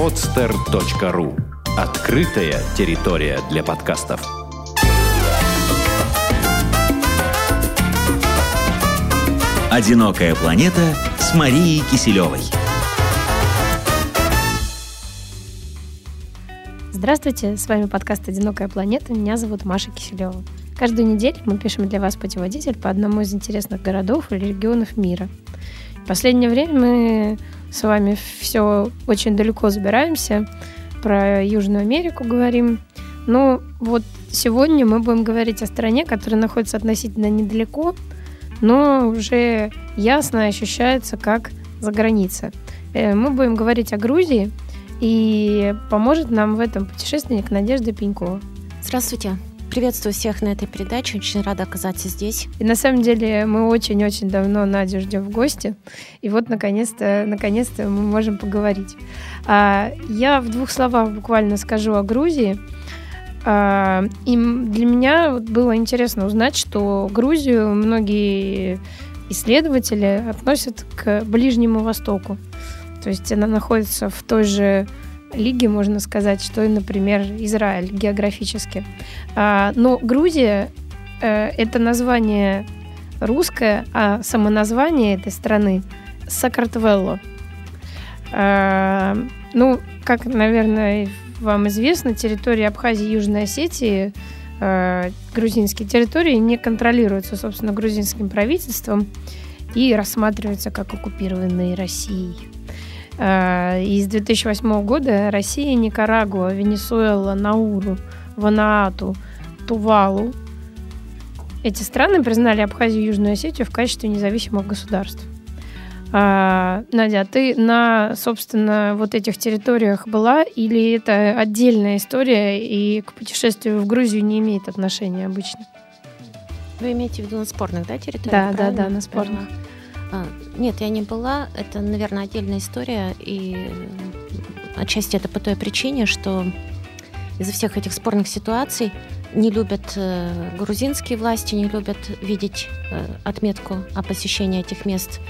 podster.ru Открытая территория для подкастов. «Одинокая планета» с Марией Киселевой. Здравствуйте, с вами подкаст «Одинокая планета». Меня зовут Маша Киселева. Каждую неделю мы пишем для вас путеводитель по одному из интересных городов или регионов мира. В последнее время мы с вами все очень далеко забираемся, про Южную Америку говорим. Но вот сегодня мы будем говорить о стране, которая находится относительно недалеко, но уже ясно ощущается как за граница. Э, мы будем говорить о Грузии, и поможет нам в этом путешественник Надежда Пенькова. Здравствуйте. Приветствую всех на этой передаче. Очень рада оказаться здесь. И на самом деле мы очень-очень давно Надю ждем в гости. И вот наконец-то, наконец-то мы можем поговорить. А, я в двух словах буквально скажу о Грузии. А, и для меня было интересно узнать, что Грузию многие исследователи относят к Ближнему Востоку. То есть она находится в той же лиге, можно сказать, что например, Израиль географически. А, но Грузия э, это название русское, а само название этой страны Сакартвелло. А, ну, как, наверное, вам известно, территория Абхазии и Южной Осетии, э, грузинские территории не контролируются, собственно, грузинским правительством и рассматриваются как оккупированные Россией. Э, из 2008 года Россия, Никарагуа, Венесуэла, Науру, Ванаату, Тувалу. Эти страны признали Абхазию и Южную Осетию в качестве независимых государств. А, Надя, ты на, собственно, вот этих территориях была или это отдельная история и к путешествию в Грузию не имеет отношения обычно? Вы имеете в виду на спорных, да, территориях? Да, правильно? да, да, на спорных. А, нет, я не была. Это, наверное, отдельная история. И отчасти это по той причине, что из-за всех этих спорных ситуаций не любят э, грузинские власти, не любят видеть э, отметку о посещении этих мест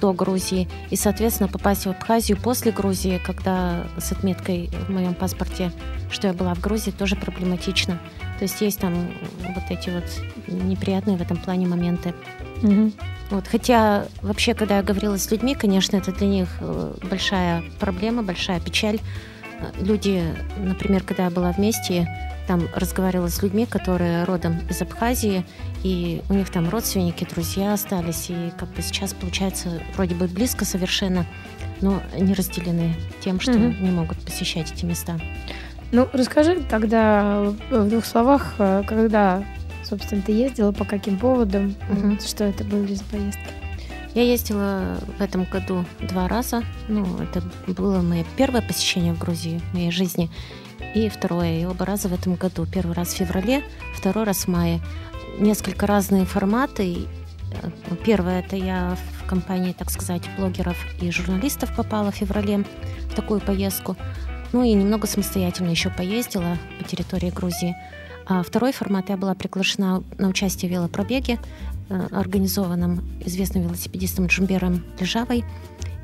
до Грузии. И, соответственно, попасть в Абхазию после Грузии, когда с отметкой в моем паспорте, что я была в Грузии, тоже проблематично. То есть есть там вот эти вот неприятные в этом плане моменты. Угу. Вот, хотя вообще, когда я говорила с людьми, конечно, это для них э, большая проблема, большая печаль. Люди, например, когда я была вместе, там разговаривала с людьми, которые родом из Абхазии, и у них там родственники, друзья остались, и как бы сейчас получается вроде бы близко совершенно, но не разделены тем, что угу. не могут посещать эти места. Ну, расскажи тогда в двух словах, э, когда Собственно, ты ездила по каким поводам? Угу. Что это были за поездки? Я ездила в этом году два раза. Ну, это было мое первое посещение в Грузии в моей жизни. И второе, и оба раза в этом году. Первый раз в феврале, второй раз в мае. Несколько разные форматы. Э, первое, это я в компании, так сказать, блогеров и журналистов попала в феврале в такую поездку. Ну и немного самостоятельно еще поездила по территории Грузии. А второй формат я была приглашена на участие в велопробеге, э, организованном известным велосипедистом Джумбером Лежавой.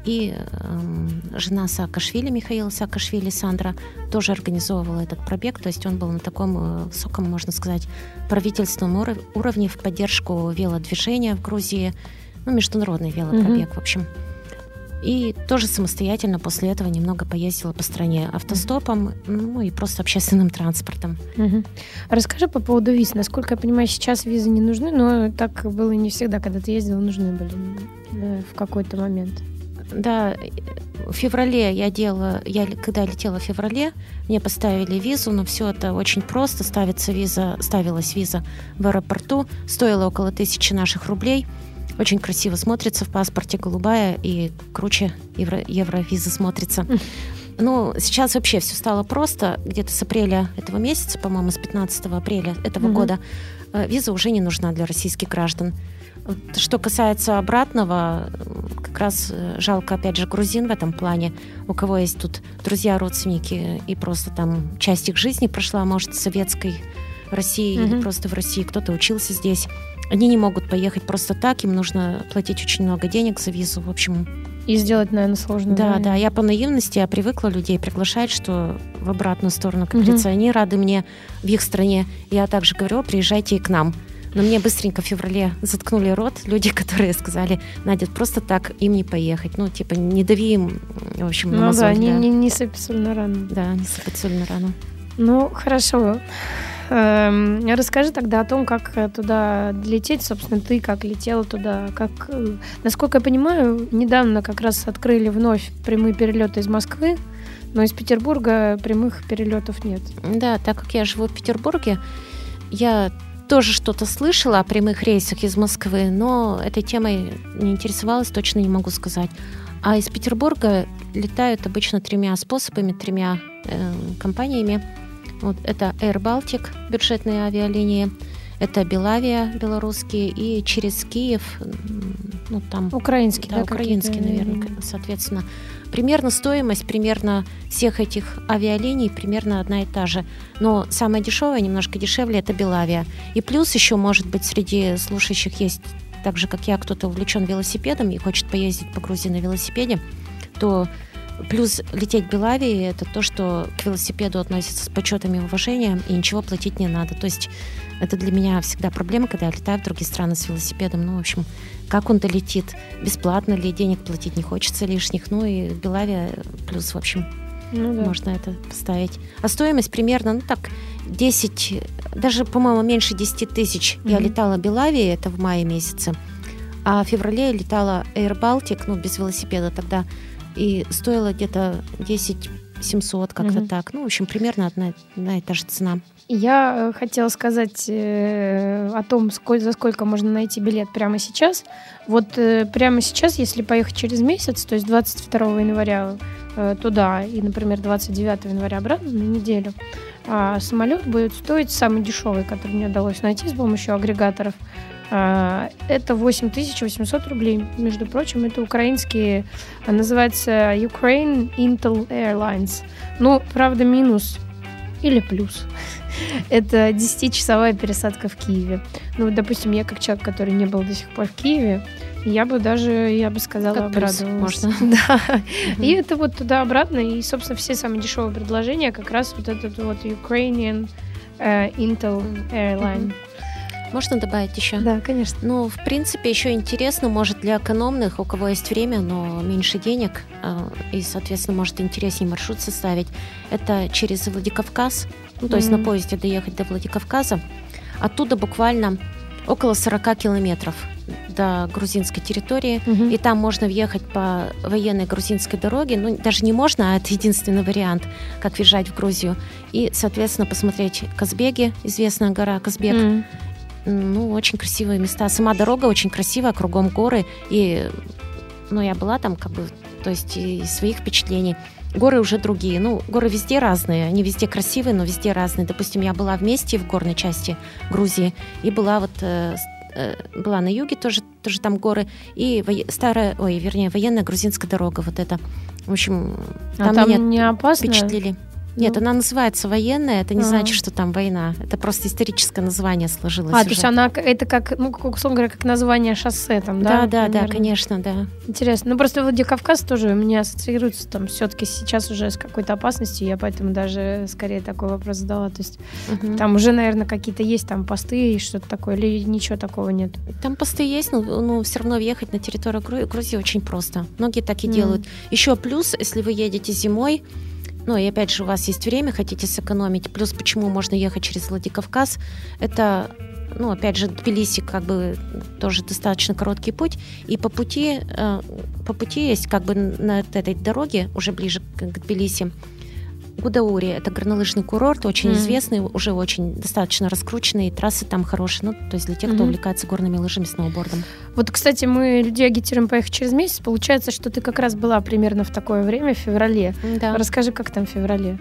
И э, жена Саакашвили, Михаила Саакашвили, Сандра, тоже организовывала этот пробег. То есть он был на таком э, высоком, можно сказать, правительственном уров- уровне в поддержку велодвижения в Грузии. Ну, международный велопробег, mm-hmm. в общем. И тоже самостоятельно после этого немного поездила по стране автостопом, ну и просто общественным транспортом. Угу. Расскажи по поводу виз. Насколько я понимаю, сейчас визы не нужны, но так было не всегда, когда ты ездила, нужны были в какой-то момент. Да, в феврале я делала, я когда летела в феврале, мне поставили визу, но все это очень просто. Ставится виза, ставилась виза в аэропорту, стоило около тысячи наших рублей – очень красиво смотрится в паспорте, голубая и круче евро, евровиза смотрится. Ну, сейчас вообще все стало просто. Где-то с апреля этого месяца, по-моему, с 15 апреля этого mm года, э, виза уже не нужна для российских граждан. Что касается обратного, как раз э, жалко, опять же, грузин в этом плане, у кого есть тут друзья, родственники, и просто там часть их жизни прошла, может, в советской России mm-hmm. или просто в России, кто-то учился здесь. Они не могут поехать просто так, им нужно платить очень много денег за визу. В общем, И сделать, наверное, сложно. Да, да, я по наивности, я привыкла людей приглашать, что в обратную сторону, как говорится, они рады мне в их стране. Я также говорю, приезжайте и к нам. Но мне быстренько в феврале заткнули рот люди, которые сказали, Надя, просто так им не поехать. Ну, типа, не дави им, в общем, на Ну мозоль, да, не, да. не, не сыпь соль на рану. Да, не на рану. Ну, хорошо. Эм, Расскажи тогда о том, как э, туда лететь, собственно, ты как летела туда, как, э, насколько я понимаю, недавно как раз открыли вновь прямые перелеты из Москвы, но из Петербурга прямых перелетов нет. Да, так как я живу в Петербурге, я тоже что-то слышала о прямых рейсах из Москвы, но этой темой не интересовалась, точно не могу сказать. А из Петербурга летают обычно тремя способами, тремя э, компаниями. Вот это Air Baltic, бюджетные авиалинии, это Белавия, белорусские, и через Киев, ну там Украинский, да, да, украинский, какие-то, наверное, соответственно. Примерно стоимость примерно всех этих авиалиний примерно одна и та же. Но самая дешевая, немножко дешевле, это Белавия. И плюс еще, может быть, среди слушающих есть, так же, как я, кто-то увлечен велосипедом и хочет поездить по Грузии на велосипеде, то плюс лететь Белавии – это то, что к велосипеду относится с почетом и уважением, и ничего платить не надо. То есть это для меня всегда проблема, когда я летаю в другие страны с велосипедом. Ну, в общем, как он долетит, бесплатно ли, денег платить не хочется лишних. Ну и Белавия плюс, в общем, Ну да. можно это поставить. А стоимость примерно, ну так, 10, даже, по-моему, меньше 10 тысяч. Я Мгм. летала Белавии, это в мае месяце. А в феврале я летала Air Baltic, ну, без велосипеда тогда, и стоило где-то 10 700, как-то Мгм. так. Ну, в общем, примерно одна, одна и та же цена. Я э, хотела сказать э, о том, сколь- за сколько можно найти билет прямо сейчас. Вот э, прямо сейчас, если поехать через месяц, то есть 22 января э, туда и, например, 29 января обратно на неделю, а самолет будет стоить самый дешевый, который мне удалось найти с помощью агрегаторов. А, Это 8800 рублей. Между прочим, это украинские, а, называется Ukraine Intel Airlines. Ну, правда, минус или плюс. Это 10-часовая пересадка в Киеве. Ну, вот, допустим, я как человек, который не был до сих пор в Киеве, я бы даже, я бы сказала, Как обрадовалась. можно. Да. Мгм. И это вот туда-обратно, и, собственно, все самые дешевые предложения как раз вот этот вот Ukrainian э, Intel Airline. Можно добавить еще? Да, конечно. Ну, в принципе, еще интересно, может, для экономных, у кого есть время, но меньше денег, э, и, соответственно, может интереснее маршрут составить, это через Владикавказ, ну, то есть Мгм. на поезде доехать до Владикавказа. Оттуда буквально около 40 километров до грузинской территории, Мгм. и там можно въехать по военной грузинской дороге. Ну, даже не можно, а это единственный вариант, как въезжать в Грузию. И, соответственно, посмотреть Казбеги, известная гора Казбек, М. ну, очень красивые места. Сама дорога очень красивая, кругом горы. И, ну, я была там, как бы, то есть из своих впечатлений. Горы уже другие. Ну, горы везде разные. Они везде красивые, но везде разные. Допустим, я была в Месте, в горной части Грузии, и была вот э, э, была на юге тоже, тоже там горы, и вое- старая, ой, вернее, военная грузинская дорога вот эта. В общем, А там, там меня не опасно? впечатлили. Нет, Ну. она называется военная, это не А. значит, что там война. Это просто историческое название сложилось А, уже. то есть она, это как, ну, как, условно говоря, как название шоссе там, Да, да? да, да, примерно? конечно, да. Интересно. Ну, просто Владикавказ тоже у меня ассоциируется там все-таки сейчас уже с какой-то опасностью, я поэтому даже скорее такой вопрос задала. То есть Мгм. там уже, наверное, какие-то есть там посты и что-то такое, или ничего такого нет? Там посты есть, но, но все равно въехать на территорию Гру- Грузии очень просто. Многие так и Мгм. делают. Еще плюс, если вы едете зимой, ну и опять же у вас есть время, хотите сэкономить. Плюс почему можно ехать через Владикавказ, это ну, опять же, Тбилиси как бы тоже достаточно короткий путь, и по пути, э, по пути есть как бы на этой дороге, уже ближе к, к Тбилиси, Гудаури, это горнолыжный курорт, очень Мгм. известный, уже очень достаточно раскрученный, трассы там хорошие, ну, то есть для тех, кто Мгм. увлекается горными лыжами, сноубордом. Вот, кстати, мы людей агитируем поехать через месяц. Получается, что ты как раз была примерно в такое время, в феврале. Да. Расскажи, как там в феврале?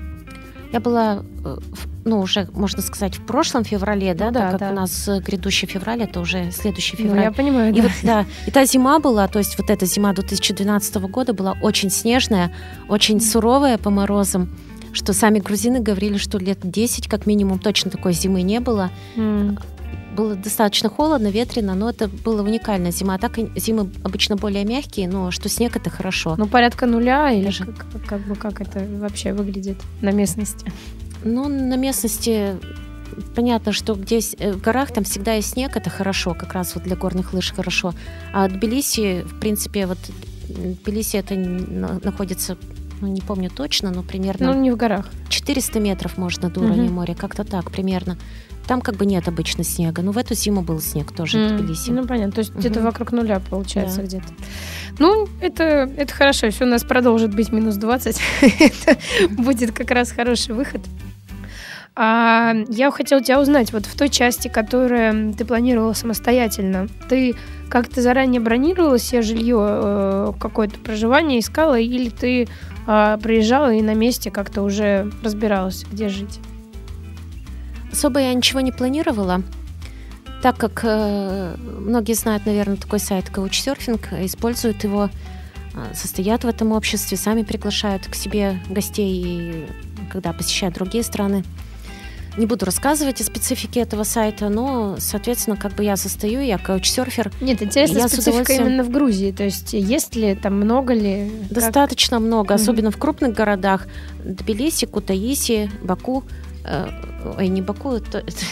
Я была, э, ну, уже, можно сказать, в прошлом феврале, да, Ну да, так как да. у нас грядущий февраль, это уже следующий Ну, февраль. я понимаю, И да. вот, да, и та зима была, то есть вот эта зима 2012 года была очень снежная, очень суровая по морозам, что сами грузины говорили, что лет 10 как минимум точно такой зимы не было. М. было достаточно холодно, ветрено, но это было уникальная зима. А так зимы обычно более мягкие, но что снег это хорошо. Ну, порядка нуля или Даже... как, как бы как это вообще выглядит на местности? Ну, на местности понятно, что здесь э, в горах там всегда есть снег, это хорошо, как раз вот для горных лыж хорошо. А Тбилиси, в принципе, вот Тбилиси это находится ну, не помню точно, но примерно... Ну, не в горах. 400 метров можно до уровня угу. моря, как-то так примерно. Там как бы нет обычно снега. Но в эту зиму был снег тоже mm. в Тбилиси. Ну, понятно. То есть угу. где-то вокруг нуля получается да. где-то. Ну, это, это хорошо. Если у нас продолжит быть минус 20, это будет как раз хороший выход. А, я хотела тебя узнать, вот в той части, которую ты планировала самостоятельно, ты как-то заранее бронировала себе жилье, э, какое-то проживание искала, или ты э, приезжала и на месте как-то уже разбиралась, где жить? Особо я ничего не планировала, так как э, многие знают, наверное, такой сайт Couchsurfing, используют его, э, состоят в этом обществе, сами приглашают к себе гостей, когда посещают другие страны. Не буду рассказывать о специфике этого сайта, но, соответственно, как бы я состою, я каучсерфер. Нет, интересно, я специфика удовольствием... именно в Грузии. То есть есть ли там много ли? Достаточно как... много, особенно mm-hmm. в крупных городах. Тбилиси, Кутаиси, Баку. Э, ой, не Баку, это, это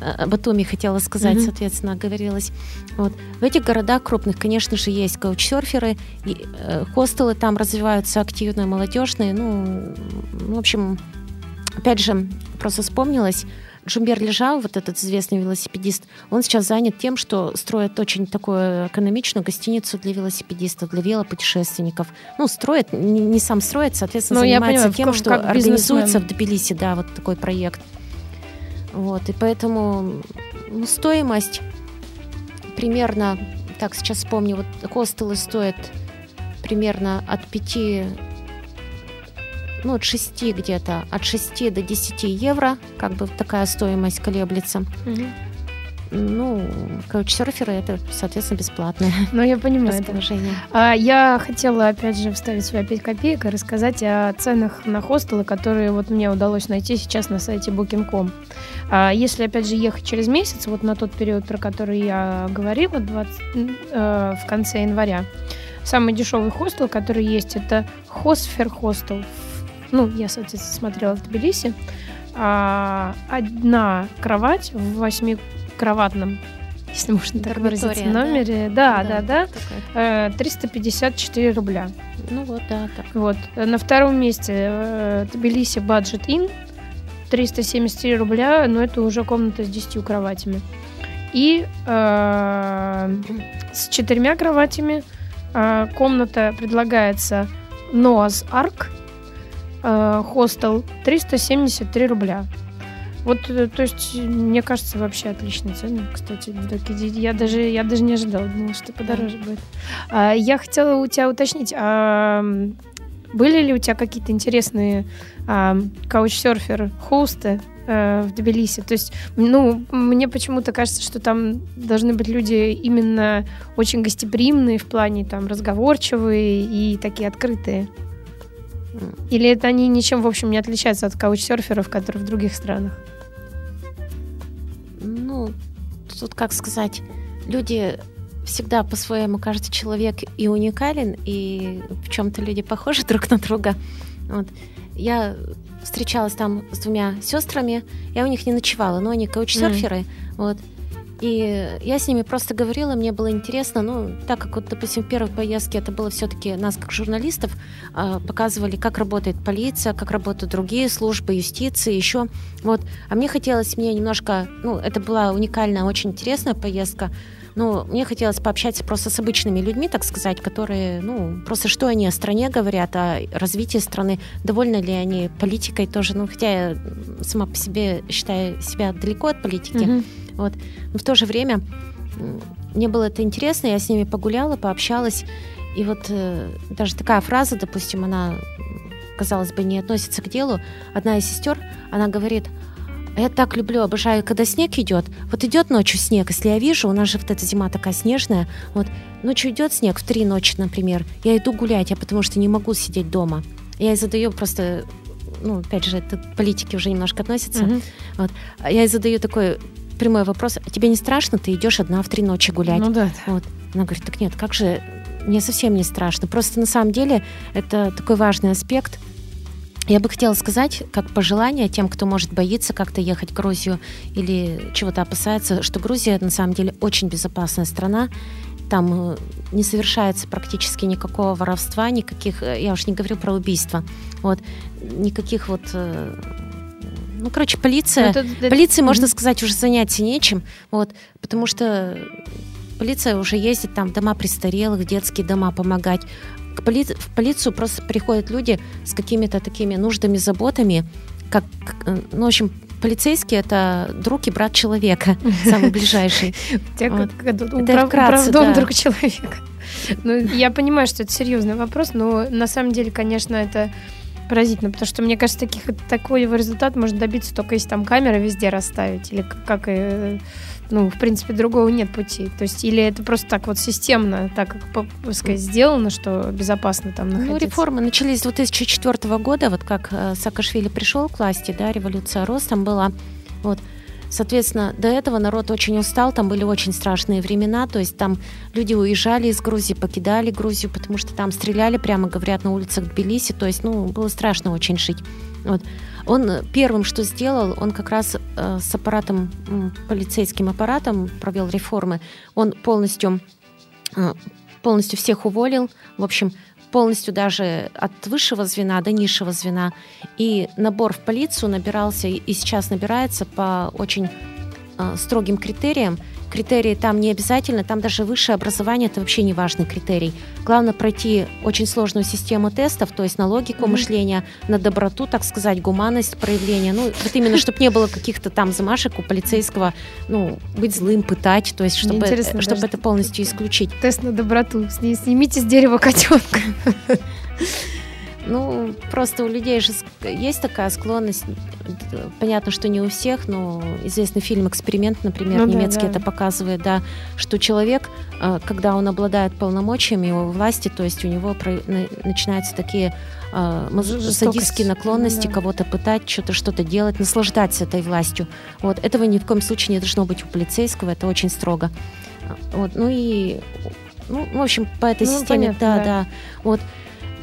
э, Батуми хотела сказать, mm-hmm. соответственно, оговорилась. Вот. В этих городах крупных, конечно же, есть каучсерферы, и, э, хостелы там развиваются активно, молодежные. Ну, в общем, опять же, просто вспомнилось, Джумбер Лежал, вот этот известный велосипедист, он сейчас занят тем, что строит очень такую экономичную гостиницу для велосипедистов, для велопутешественников. Ну, строит, не, не сам строит, соответственно, Но ну, занимается понимаю, тем, что организуется в Тбилиси, да, вот такой проект. Вот, и поэтому ну, стоимость примерно, так, сейчас вспомню, вот хостелы стоят примерно от 5 ну, от 6 где-то, от 6 до 10 евро, как бы такая стоимость колеблется. Угу. Ну, каучсерферы это, соответственно, бесплатное. Ну, я понимаю это. А, я хотела, опять же, вставить свои 5 копеек и рассказать о ценах на хостелы, которые вот мне удалось найти сейчас на сайте Booking.com. А, если, опять же, ехать через месяц, вот на тот период, про который я говорила, 20, э, в конце января, самый дешевый хостел, который есть, это Хосфер хостел ну, я, соответственно, смотрела в Тбилиси, а, одна кровать в восьмикроватном если можно так выразиться, номере. Да, да, да. да, 354 э, рубля. Ну вот, да. Так. Вот. На втором месте э, Тбилиси Budget Inn 373 рубля, но это уже комната с 10 кроватями. И э, с четырьмя кроватями э, комната предлагается Noah's Ark э, хостел 373 рубля. Вот, э, то есть, мне кажется, вообще отличный цены, кстати. Я даже, я даже не ожидала, думала, что подороже будет. А, я хотела у тебя уточнить, а были ли у тебя какие-то интересные а, каучсерфер-хосты а, в Тбилиси? То есть, ну, мне почему-то кажется, что там должны быть люди именно очень гостеприимные в плане там разговорчивые и такие открытые. Или это они ничем, в общем, не отличаются от каучсерферов, которые в других странах? Ну, тут как сказать, люди всегда по-своему, каждый человек и уникален, и в чем-то люди похожи друг на друга. Вот. Я встречалась там с двумя сестрами, я у них не ночевала, но они каучсерферы, mm. вот. И я с ними просто говорила, мне было интересно, ну, так как, вот, допустим, в первой поездке это было все-таки нас, как журналистов, а, показывали, как работает полиция, как работают другие службы, юстиции, еще. Вот. А мне хотелось, мне немножко, ну, это была уникальная, очень интересная поездка, но мне хотелось пообщаться просто с обычными людьми, так сказать, которые, ну, просто что они о стране говорят, о развитии страны, довольны ли они политикой тоже, ну, хотя я сама по себе считаю себя далеко от политики, mm-hmm. Вот. Но в то же время мне было это интересно, я с ними погуляла, пообщалась. И вот э, даже такая фраза, допустим, она, казалось бы, не относится к делу. Одна из сестер, она говорит, «А я так люблю, обожаю, когда снег идет. Вот идет ночью снег, если я вижу, у нас же вот эта зима такая снежная, вот ночью идет снег в три ночи, например, я иду гулять, я потому что не могу сидеть дома. Я ей задаю просто ну, опять же, это политики уже немножко относятся. Mm-hmm. Вот. Я ей задаю такой прямой вопрос, «А тебе не страшно, ты идешь одна в три ночи гулять? Ну да. Вот. Она говорит, так нет, как же, мне совсем не страшно. Просто на самом деле это такой важный аспект. Я бы хотела сказать, как пожелание тем, кто может боится как-то ехать в Грузию или чего-то опасается, что Грузия на самом деле очень безопасная страна. Там э, не совершается практически никакого воровства, никаких, э, я уж не говорю про убийства, вот, никаких вот э, ну, короче, полиция, это, это... полиции, можно сказать, уже заняться нечем, вот, потому что полиция уже ездит там в дома престарелых, детские дома помогать. К поли... В полицию просто приходят люди с какими-то такими нуждами, заботами, как, ну, в общем, полицейский это друг и брат человека, самый ближайший. Вкратце, друг человека. Ну, я понимаю, что это серьезный вопрос, но на самом деле, конечно, это поразительно, потому что, мне кажется, таких, такой результат можно добиться только если там камеры везде расставить, или как и ну, в принципе, другого нет пути. То есть, или это просто так вот системно, так как, сказать, сделано, что безопасно там находиться? Ну, реформы начались с 2004 года, вот как э, Саакашвили пришел к власти, да, революция рос, там была, вот, Соответственно, до этого народ очень устал, там были очень страшные времена, то есть там люди уезжали из Грузии, покидали Грузию, потому что там стреляли, прямо говорят, на улицах Тбилиси, то есть, ну, было страшно очень жить. Вот. Он первым, что сделал, он как раз э, с аппаратом, полицейским аппаратом провел реформы. Он полностью, э, полностью всех уволил. В общем, полностью даже от высшего звена до низшего звена. И набор в полицию набирался и сейчас набирается по очень э, строгим критериям критерии там не обязательно, там даже высшее образование это вообще не важный критерий. Главное пройти очень сложную систему тестов, то есть на логику mm-hmm. мышления, на доброту, так сказать, гуманность проявления. Ну, вот именно, чтобы не было каких-то там замашек у полицейского, ну, быть злым, пытать, то есть чтобы, чтобы это полностью исключить. Тест на доброту. Снимите с дерева котенка. Ну, просто у людей же есть такая склонность, понятно, что не у всех, но известный фильм «Эксперимент», например, ну, немецкий да, да. это показывает, да, что человек, э, когда он обладает полномочиями у власти, то есть у него начинаются такие э, садистские наклонности, да. кого-то пытать, что-то что-то делать, наслаждаться этой властью. Вот этого ни в коем случае не должно быть у полицейского, это очень строго. Вот, ну и, ну, в общем, по этой ну, системе, понятно, да, да, да. Вот.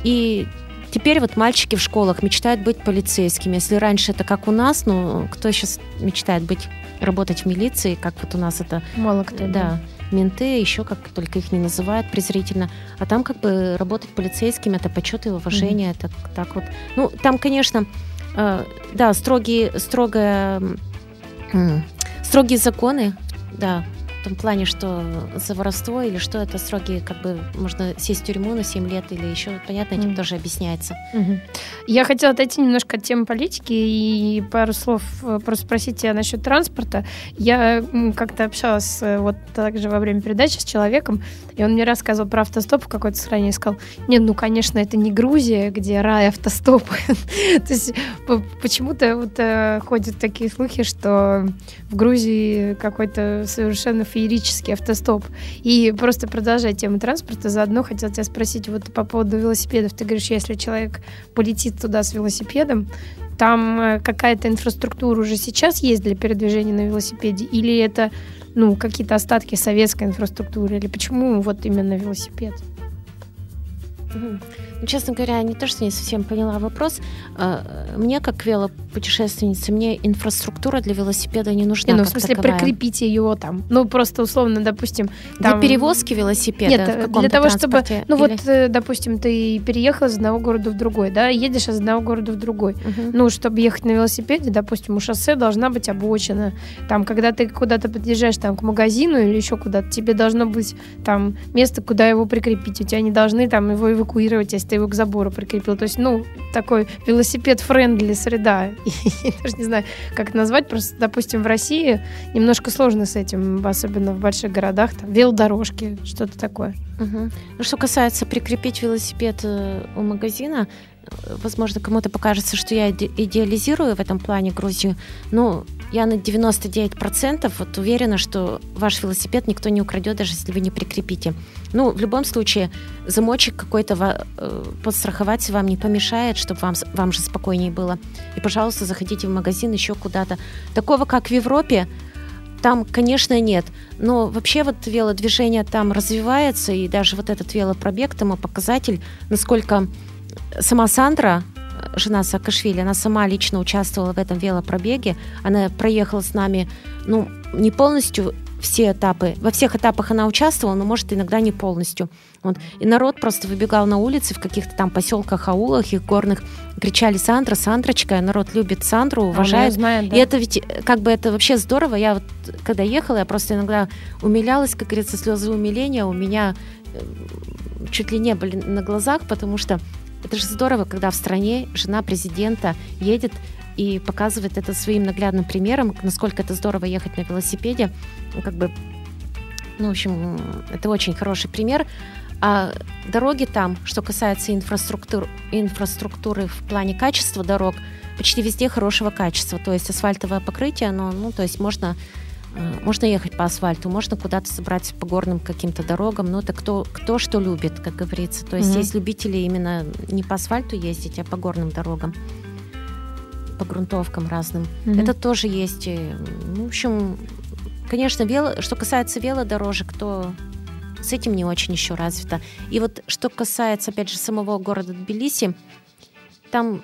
И Теперь вот мальчики в школах мечтают быть полицейскими. Если раньше это как у нас, ну, кто сейчас мечтает быть, работать в милиции, как вот у нас это... Мало кто, да. да менты, еще как только их не называют презрительно. А там как бы работать полицейским, это почет и уважение, mm-hmm. это так вот. Ну, там, конечно, э, да, строгие, строгое, э, строгие законы, да, том плане, что за воровство или что это сроки, как бы можно сесть в тюрьму на 7 лет или еще, понятно, этим mm. тоже объясняется. Mm-hmm. Я хотела отойти немножко от темы политики и пару слов э, просто спросить тебя насчет транспорта. Я как-то общалась э, вот также во время передачи с человеком, и он мне рассказывал про автостоп в какой-то стране и сказал, нет, ну, конечно, это не Грузия, где рай автостопы. То есть почему-то вот э, ходят такие слухи, что в Грузии какой-то совершенно феерический автостоп. И просто продолжая тему транспорта, заодно хотела тебя спросить вот по поводу велосипедов. Ты говоришь, если человек полетит туда с велосипедом, там э, какая-то инфраструктура уже сейчас есть для передвижения на велосипеде? Или это ну, какие-то остатки советской инфраструктуры? Или почему вот именно велосипед? Ну, честно говоря, не то, что не совсем поняла вопрос. А, мне, как велопутешественнице, мне инфраструктура для велосипеда не нужна. Не, ну, в смысле, таковая. прикрепить ее там. Ну, просто условно, допустим. Там... Для перевозки велосипеда? Нет, для того, чтобы. Ну, Или... вот, э, допустим, ты переехал из одного города в другой, да, едешь из одного города в другой. Угу. Ну, чтобы ехать на велосипеде, допустим, у шоссе должна быть обочина. Там, когда ты куда-то подъезжаешь там к магазину или еще куда-то, тебе должно быть там место, куда его прикрепить. У тебя не должны там его эвакуировать, если ты его к забору прикрепил. То есть, ну, такой велосипед-френдли среда. Я даже не знаю, как это назвать. Просто, допустим, в России немножко сложно с этим, особенно в больших городах. Там велодорожки, что-то такое. Угу. Ну, что касается прикрепить велосипед э, у магазина, возможно, кому-то покажется, что я идеализирую в этом плане Грузию, но я на 99% вот уверена, что ваш велосипед никто не украдет, даже если вы не прикрепите. Ну, в любом случае, замочек какой-то э, подстраховать вам не помешает, чтобы вам, вам же спокойнее было. И, пожалуйста, заходите в магазин еще куда-то. Такого, как в Европе, там, конечно, нет. Но вообще вот велодвижение там развивается, и даже вот этот велопробег тому показатель, насколько сама Сандра, жена Саакашвили, она сама лично участвовала в этом велопробеге. Она проехала с нами, ну, не полностью все этапы. Во всех этапах она участвовала, но, может, иногда не полностью. Вот. И народ просто выбегал на улицы в каких-то там поселках, аулах, их горных, кричали «Сандра, Сандрочка!» Народ любит Сандру, а, ну, уважает. А знаю, да. И это ведь, как бы, это вообще здорово. Я вот, когда ехала, я просто иногда умилялась, как говорится, слезы умиления у меня э, чуть ли не были на глазах, потому что это же здорово, когда в стране жена президента едет и показывает это своим наглядным примером, насколько это здорово ехать на велосипеде. Как бы, ну, в общем, это очень хороший пример. А дороги там, что касается инфраструктур, инфраструктуры в плане качества дорог, почти везде хорошего качества. То есть асфальтовое покрытие, оно, ну, то есть можно, можно ехать по асфальту, можно куда-то собрать по горным каким-то дорогам. Ну, это кто, кто что любит, как говорится. То есть mm-hmm. есть любители именно не по асфальту ездить, а по горным дорогам по грунтовкам разным. Mm-hmm. Это тоже есть. Ну, в общем, конечно, вело, что касается велодорожек, то с этим не очень еще развито. И вот что касается, опять же, самого города Тбилиси, там,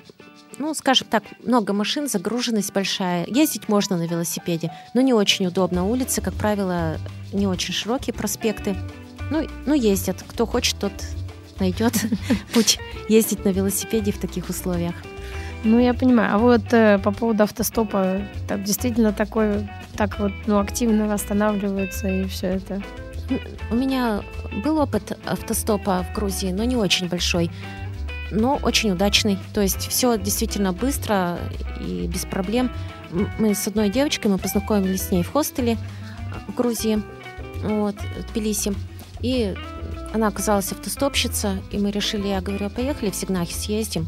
ну, скажем так, много машин, загруженность большая. Ездить можно на велосипеде, но не очень удобно. Улицы, как правило, не очень широкие проспекты. Ну, ну ездят. Кто хочет, тот найдет путь ездить на велосипеде в таких условиях. Ну, я понимаю. А вот э, по поводу автостопа, там действительно такой, так вот, ну, активно восстанавливаются и все это? У меня был опыт автостопа в Грузии, но не очень большой, но очень удачный. То есть все действительно быстро и без проблем. Мы с одной девочкой, мы познакомились с ней в хостеле в Грузии, вот, в Тбилиси. И она оказалась автостопщица, и мы решили, я говорю, «А поехали в Сигнахи съездим.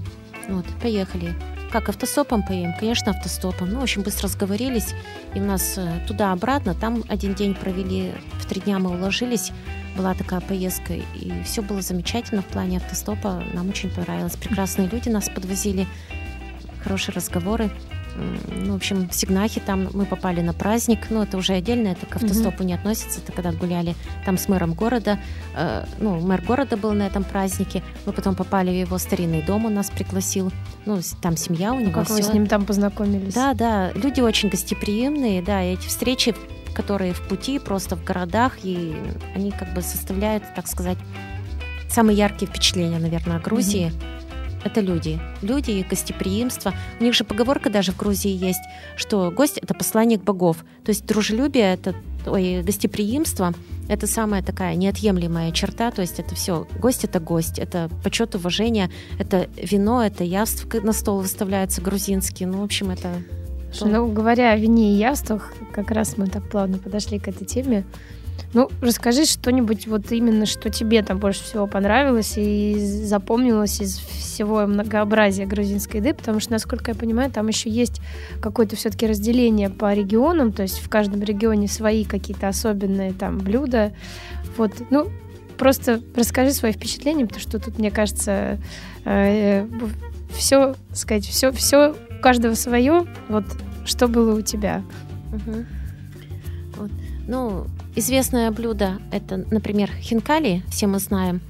Вот, поехали. Как автостопом поедем? Конечно, автостопом. Ну, очень быстро сговорились, и у нас э, туда-обратно, там один день провели, в три дня мы уложились, была такая поездка, и все было замечательно в плане автостопа, нам очень понравилось. Прекрасные люди нас подвозили, хорошие разговоры. Ну, в общем, в Сигнахе там мы попали на праздник, ну, это уже отдельно, это к автостопу mm-hmm. не относится, это когда гуляли там с мэром города, э, ну, мэр города был на этом празднике, мы потом попали в его старинный дом, он нас пригласил, ну, там семья у него. Как все. вы с ним там познакомились? Да, да, люди очень гостеприимные, да, и эти встречи, которые в пути, просто в городах, и они как бы составляют, так сказать, самые яркие впечатления, наверное, о Грузии. Mm-hmm это люди. Люди и гостеприимство. У них же поговорка даже в Грузии есть, что гость — это посланник богов. То есть дружелюбие — это ой, гостеприимство — это самая такая неотъемлемая черта, то есть это все. Гость — это гость, это почет, уважение, это вино, это явство на стол выставляется грузинский. Ну, в общем, это... Ну, говоря о вине и явствах, как раз мы так плавно подошли к этой теме. Ну, расскажи что-нибудь вот именно, что тебе там больше всего понравилось и запомнилось из всего многообразия грузинской еды, потому что, насколько я понимаю, там еще есть какое-то все-таки разделение по регионам, то есть в каждом регионе свои какие-то особенные там блюда. Вот, ну, просто расскажи свои впечатления, потому что тут, мне кажется, э, все, сказать, все, все у каждого свое. Вот что было у тебя? Угу. Вот. Ну, Известное блюдо – это, например, хинкали, все мы знаем.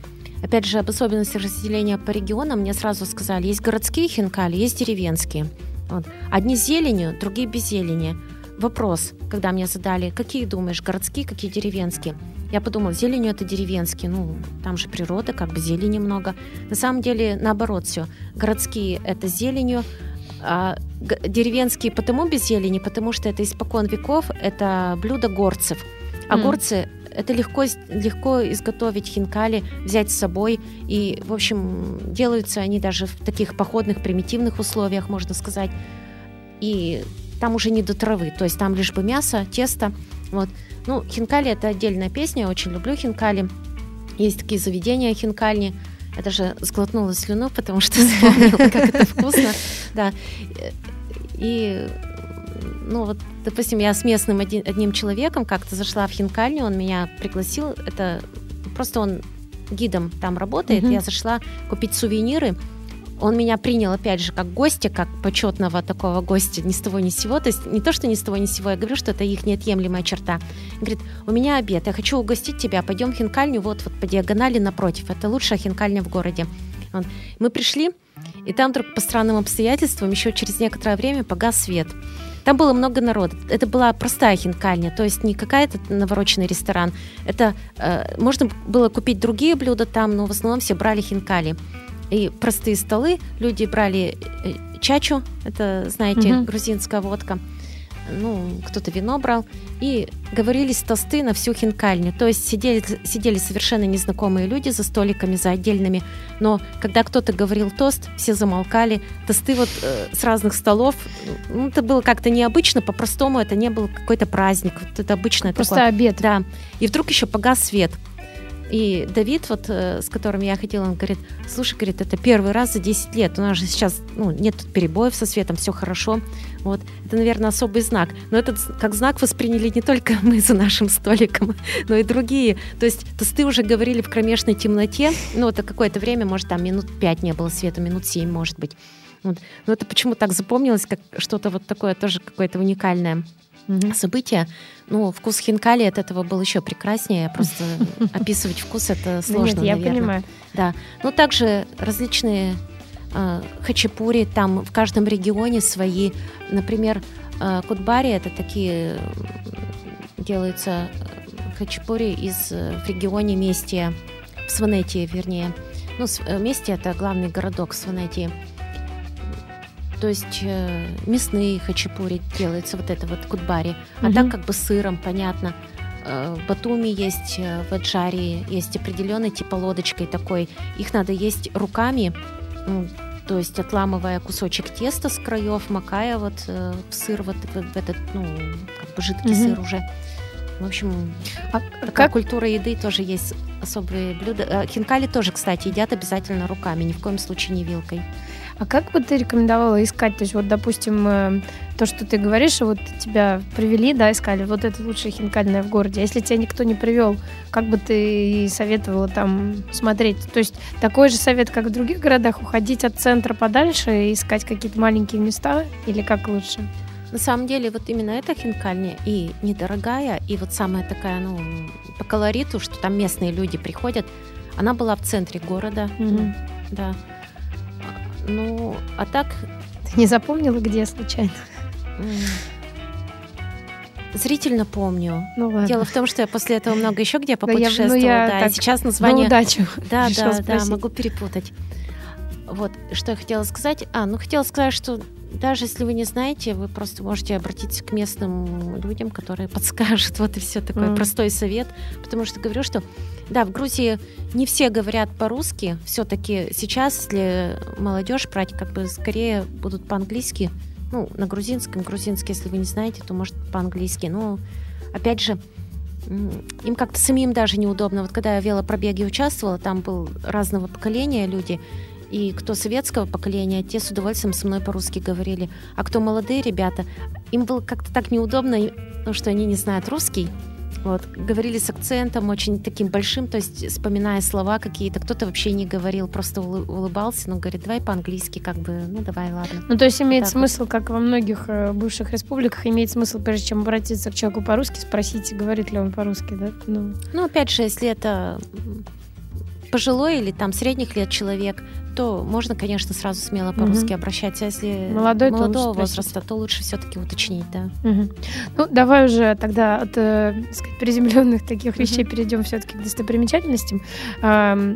Опять же, об особенности разделения по регионам мне сразу сказали, есть городские хинкали, есть деревенские. Вот. Одни с зеленью, другие без зелени. Вопрос, когда мне задали, какие думаешь, городские, какие деревенские? Я подумала, зеленью это деревенские, ну, там же природа, как бы зелени много. На самом деле, наоборот все. Городские это зеленью, а деревенские потому без зелени, потому что это испокон веков, это блюдо горцев – Огурцы mm. Это легко, легко изготовить хинкали, взять с собой. И, в общем, делаются они даже в таких походных, примитивных условиях, можно сказать. И там уже не до травы, то есть там лишь бы мясо, тесто. Вот. Ну, хинкали это отдельная песня, я очень люблю хинкали. Есть такие заведения хинкальни. Я даже сглотнула слюну, потому что вспомнила, как это вкусно. Да. И ну вот, допустим, я с местным один, одним человеком как-то зашла в хинкальню, он меня пригласил, это просто он гидом там работает, mm-hmm. я зашла купить сувениры, он меня принял, опять же, как гостя, как почетного такого гостя, ни с того ни с сего. То есть не то, что ни с того ни с сего, я говорю, что это их неотъемлемая черта. Он говорит, у меня обед, я хочу угостить тебя, пойдем в хинкальню, вот, вот по диагонали напротив. Это лучшая хинкальня в городе. Вот. Мы пришли, и там вдруг по странным обстоятельствам еще через некоторое время погас свет. Там было много народа. Это была простая хинкальня, то есть не какая-то навороченный ресторан. Это э, можно было купить другие блюда там, но в основном все брали хинкали. И простые столы, люди брали э, чачу, это, знаете, угу. грузинская водка ну, кто-то вино брал, и говорились тосты на всю хинкальню. То есть сидели, сидели совершенно незнакомые люди за столиками, за отдельными, но когда кто-то говорил тост, все замолкали. Тосты вот э, с разных столов, ну, это было как-то необычно, по-простому это не был какой-то праздник, вот это обычное Просто такое. обед. Да. И вдруг еще погас свет. И Давид, вот э, с которым я ходила, он говорит, слушай, говорит, это первый раз за 10 лет. У нас же сейчас ну, нет тут перебоев со светом, все хорошо. Вот. Это, наверное, особый знак. Но этот как знак восприняли не только мы за нашим столиком, но и другие. То есть тосты уже говорили в кромешной темноте. Ну, это какое-то время, может, там минут 5 не было света, минут 7, может быть. Вот. Но это почему так запомнилось, как что-то вот такое тоже какое-то уникальное mm-hmm. событие. Ну, вкус хинкали от этого был еще прекраснее. Просто описывать вкус это сложно, Нет, я понимаю. Да. Ну, также различные э, хачапури, там в каждом регионе свои. Например, э, кутбари это такие делаются э, хачапури из э, в регионе Местия, в Сванетии, вернее. Ну, Местия это главный городок Сванетии то есть э, мясные хачапури делается, вот это вот кутбари, а угу. так как бы сыром, понятно. Э, в Батуми есть, э, в Аджарии есть определенный типа лодочкой такой. Их надо есть руками, ну, то есть отламывая кусочек теста с краев, макая вот э, в сыр, вот в, в этот, ну, как бы жидкий угу. сыр уже. В общем, а как культура еды тоже есть особые блюда. Э, хинкали тоже, кстати, едят обязательно руками, ни в коем случае не вилкой. А как бы ты рекомендовала искать? То есть вот, допустим, э, то, что ты говоришь, вот тебя привели, да, искали, вот это лучшая хинкальная в городе. А если тебя никто не привел, как бы ты советовала там смотреть? То есть такой же совет, как в других городах, уходить от центра подальше и искать какие-то маленькие места? Или как лучше? На самом деле, вот именно эта хинкальня и недорогая, и вот самая такая, ну, по колориту, что там местные люди приходят, она была в центре города, mm-hmm. да. Ну, а так... Ты не запомнила, где случайно? Зрительно помню. Ну, ладно. Дело в том, что я после этого много еще где попутешествовала. Ну, я, ну, я да, так, сейчас название... На удачу. Да, да, да, могу перепутать. Вот, что я хотела сказать. А, ну, хотела сказать, что даже если вы не знаете, вы просто можете обратиться к местным людям, которые подскажут. Вот и все такой mm. простой совет. Потому что говорю, что да, в Грузии не все говорят по-русски. Все-таки сейчас, если молодежь брать, как бы скорее будут по-английски. Ну, на грузинском, грузинский, если вы не знаете, то может по-английски. Но опять же, им как-то самим даже неудобно. Вот когда я в велопробеге участвовала, там был разного поколения люди, и кто советского поколения, те с удовольствием со мной по-русски говорили. А кто молодые ребята, им было как-то так неудобно, ну, что они не знают русский. Вот, говорили с акцентом очень таким большим, то есть вспоминая слова какие-то. Кто-то вообще не говорил, просто улыбался, но говорит, давай по-английски, как бы, ну давай, ладно. Ну то есть имеет вот смысл, как во многих э, бывших республиках, имеет смысл, прежде чем обратиться к человеку по-русски, спросить, говорит ли он по-русски, да? Ну. ну опять же, если это пожилой или там средних лет человек, то можно, конечно, сразу смело по-русски угу. обращаться. А если Молодой, молодого то возраста, то лучше все-таки уточнить, да. Угу. Ну, давай уже тогда от э, сказать, приземленных таких вещей угу. перейдем все-таки к достопримечательностям. Э,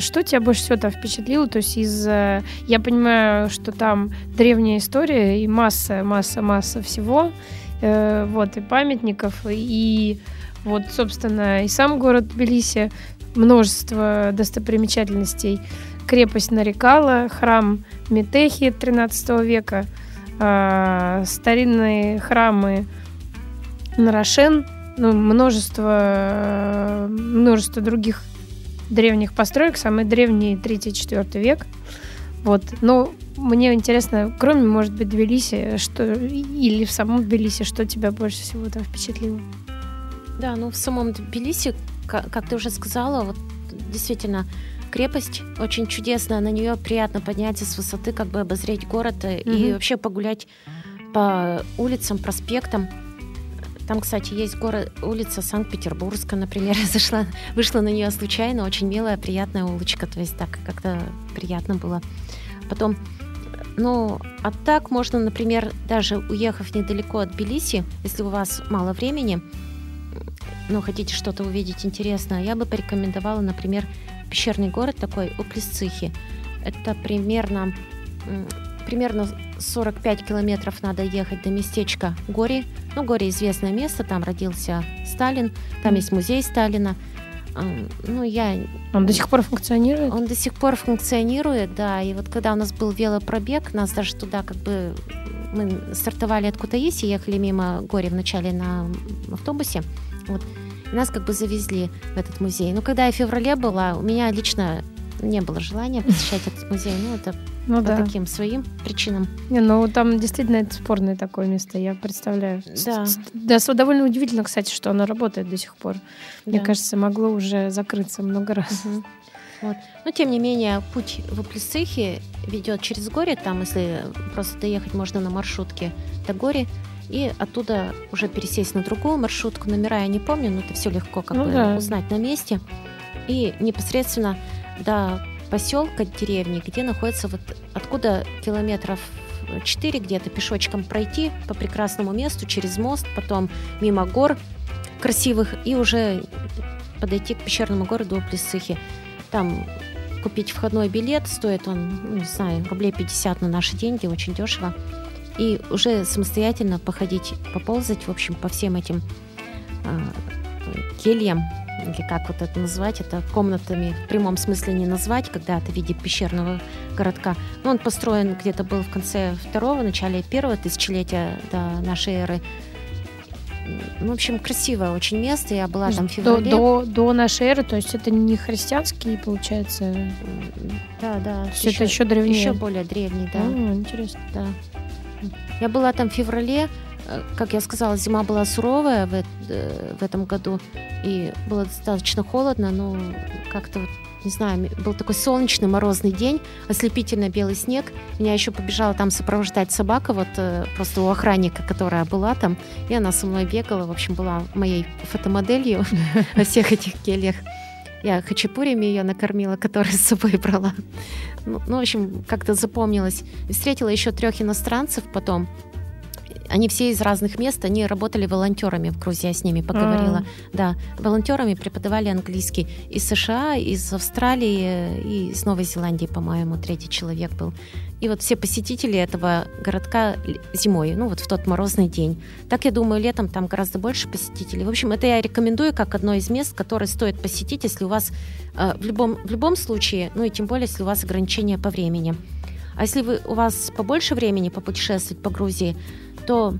что тебя больше всего там впечатлило? То есть из... Э, я понимаю, что там древняя история и масса, масса, масса всего. Э, вот, и памятников, и вот, собственно, и сам город Тбилиси множество достопримечательностей. Крепость Нарикала, храм Метехи 13 века, э, старинные храмы Нарашен, ну, множество, множество других древних построек, самые древние 3-4 век. Вот. Но мне интересно, кроме, может быть, Тбилиси, что или в самом Тбилиси, что тебя больше всего там впечатлило? Да, ну в самом Тбилиси как, как ты уже сказала, вот действительно крепость очень чудесная, на нее приятно подняться с высоты, как бы обозреть город mm-hmm. и вообще погулять по улицам, проспектам. Там, кстати, есть город, улица Санкт-Петербургская, например. Я зашла, вышла на нее случайно. Очень милая, приятная улочка. То есть так как-то приятно было. Потом, ну, а так можно, например, даже уехав недалеко от Тбилиси, если у вас мало времени, ну, хотите что-то увидеть интересное, я бы порекомендовала, например, пещерный город такой, Уплесцихи. Это примерно примерно 45 километров надо ехать до местечка Гори. Ну, Гори известное место, там родился Сталин, там mm. есть музей Сталина. Ну, я... Он до сих пор функционирует? Он до сих пор функционирует, да. И вот когда у нас был велопробег, нас даже туда как бы... Мы стартовали от Кутаиси, ехали мимо Гори вначале на автобусе. Вот. И нас как бы завезли в этот музей. Но когда я в феврале была, у меня лично не было желания посещать этот музей. Ну, это ну, по да. таким своим причинам. Не, ну там действительно это спорное такое место, я представляю. Да. Да, довольно удивительно, кстати, что оно работает до сих пор. Да. Мне кажется, могло уже закрыться много раз. Угу. Вот. Но тем не менее, путь в Плесцихе ведет через горе. Там, если просто доехать можно на маршрутке до горе, и оттуда уже пересесть на другую маршрутку. Номера я не помню, но это все легко как ну, бы да. узнать на месте. И непосредственно до поселка, деревни, где находится вот откуда километров 4 где-то пешочком пройти по прекрасному месту через мост, потом мимо гор красивых и уже подойти к пещерному городу Плесыхи. Там купить входной билет, стоит он, ну, не знаю, рублей 50 на наши деньги, очень дешево. И уже самостоятельно походить, поползать, в общем, по всем этим э, кельям, или как вот это назвать, это комнатами в прямом смысле не назвать, когда это в виде пещерного городка. Но он построен где-то был в конце второго, начале первого тысячелетия до нашей эры. Ну, в общем, красивое очень место. Я была там в феврале. До, до, до нашей эры, то есть это не христианский, получается? Да, да. Все еще, это еще древнее? Еще более древний, да. А, интересно. Да. Я была там в феврале, как я сказала, зима была суровая в, э, в этом году, и было достаточно холодно, но как-то не знаю, был такой солнечный морозный день, ослепительно белый снег. Меня еще побежала там сопровождать собака, вот э, просто у охранника, которая была там, и она со мной бегала, в общем, была моей фотомоделью во всех этих кельях. Я хачапурями ее накормила, которую с собой брала. Ну, ну в общем, как-то запомнилось. Встретила еще трех иностранцев потом, они все из разных мест, они работали волонтерами в Грузии, я с ними поговорила. А-а-а. Да, волонтерами преподавали английский из США, из Австралии и из Новой Зеландии, по-моему, третий человек был. И вот все посетители этого городка зимой, ну вот в тот морозный день. Так, я думаю, летом там гораздо больше посетителей. В общем, это я рекомендую как одно из мест, которое стоит посетить, если у вас э, в, любом, в любом случае, ну и тем более, если у вас ограничения по времени. А если вы, у вас побольше времени попутешествовать по Грузии, то,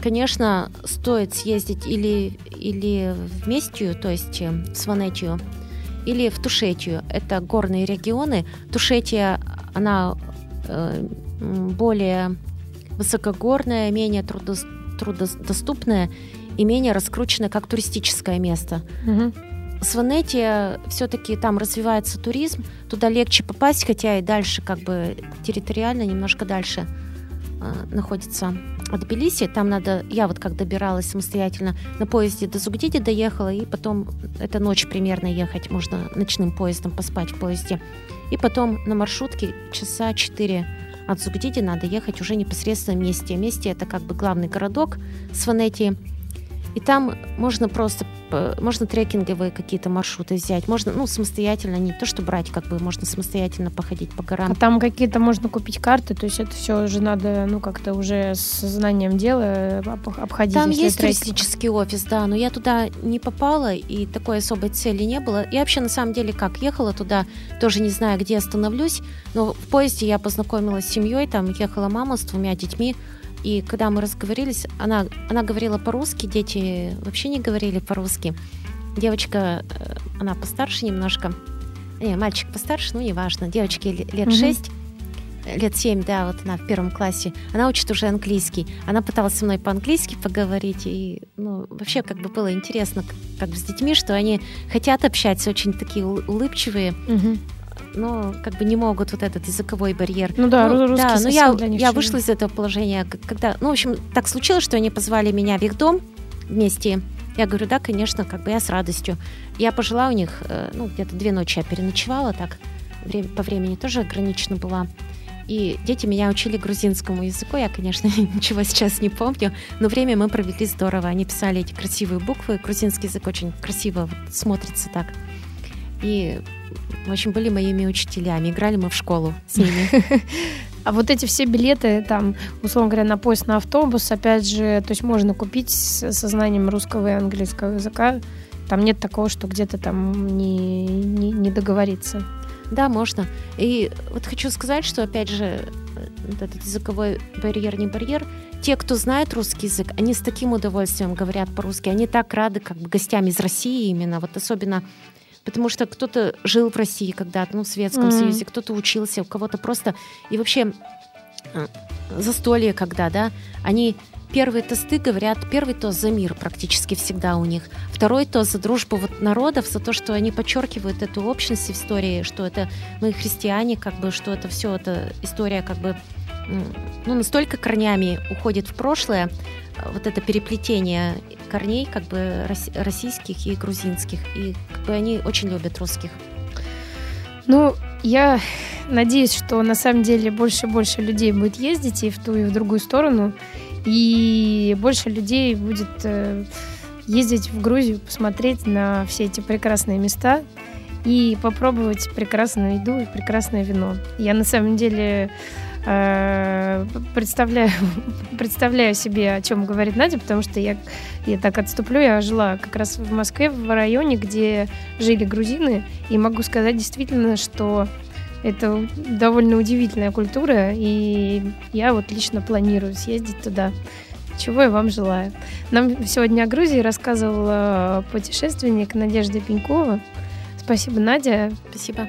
конечно, стоит съездить или, или в Местию, то есть э, в Сванетию, или в Тушетию. Это горные регионы. Тушетия, она э, более высокогорная, менее трудо, трудодоступная и менее раскрученная как туристическое место. Угу. Сванетия все-таки там развивается туризм, туда легче попасть, хотя и дальше, как бы территориально немножко дальше находится от Тбилиси. Там надо, я вот как добиралась самостоятельно на поезде до Зугдиди доехала, и потом, это ночь примерно ехать, можно ночным поездом поспать в поезде. И потом на маршрутке часа 4 от Зугдиди надо ехать уже непосредственно в Месте. Месте это как бы главный городок Сванетии. И там можно просто, можно трекинговые какие-то маршруты взять, можно, ну, самостоятельно, не то, что брать, как бы, можно самостоятельно походить по горам. А там какие-то можно купить карты, то есть это все уже надо, ну, как-то уже с знанием дела обходить. Там есть трекинг. туристический офис, да, но я туда не попала, и такой особой цели не было. И вообще, на самом деле, как, ехала туда, тоже не знаю, где остановлюсь, но в поезде я познакомилась с семьей, там ехала мама с двумя детьми, и когда мы разговорились, она, она говорила по-русски, дети вообще не говорили по-русски. Девочка, э, она постарше немножко. Не, мальчик постарше, ну, неважно. Девочке лет угу. 6, лет 7, да, вот она в первом классе. Она учит уже английский. Она пыталась со мной по-английски поговорить. И, ну, вообще, как бы было интересно, как, как бы с детьми, что они хотят общаться, очень такие улыбчивые. Угу но как бы не могут вот этот языковой барьер. Ну да, ну, русский да, но я, для них я вышла из этого положения, когда, ну, в общем, так случилось, что они позвали меня в их дом вместе. Я говорю, да, конечно, как бы я с радостью. Я пожила у них, э, ну, где-то две ночи я переночевала так, время, по времени тоже ограничена была. И дети меня учили грузинскому языку. Я, конечно, ничего сейчас не помню, но время мы провели здорово. Они писали эти красивые буквы. Грузинский язык очень красиво вот смотрится так. И, в общем, были моими учителями. Играли мы в школу с ними. А вот эти все билеты, там, условно говоря, на поезд, на автобус, опять же, то есть можно купить со знанием русского и английского языка. Там нет такого, что где-то там не, не, не договориться. Да, можно. И вот хочу сказать, что, опять же, вот этот языковой барьер, не барьер, те, кто знает русский язык, они с таким удовольствием говорят по-русски, они так рады как бы гостям из России именно, вот особенно потому что кто-то жил в России когда-то, ну, в Советском Мгм. Союзе, кто-то учился, у кого-то просто... И вообще э, застолье когда, да, они первые тосты говорят, первый тост за мир практически всегда у них, второй тост за дружбу вот народов, за то, что они подчеркивают эту общность в истории, что это мы христиане, как бы, что это все, это история как бы ну, настолько корнями уходит в прошлое, э, вот это переплетение корней как бы рос- российских и грузинских, и как бы они очень любят русских. Ну, я надеюсь, что на самом деле больше и больше людей будет ездить и в ту, и в другую сторону. И больше людей будет э, ездить в Грузию, посмотреть на все эти прекрасные места и попробовать прекрасную еду и прекрасное вино. Я на самом деле э, представляю, представляю себе, о чем говорит Надя, потому что я, я так отступлю, я жила как раз в Москве, в районе, где жили грузины, и могу сказать действительно, что это довольно удивительная культура, и я вот лично планирую съездить туда. Чего я вам желаю. Нам сегодня о Грузии рассказывала путешественник Надежда Пенькова. Спасибо, Надя. Спасибо.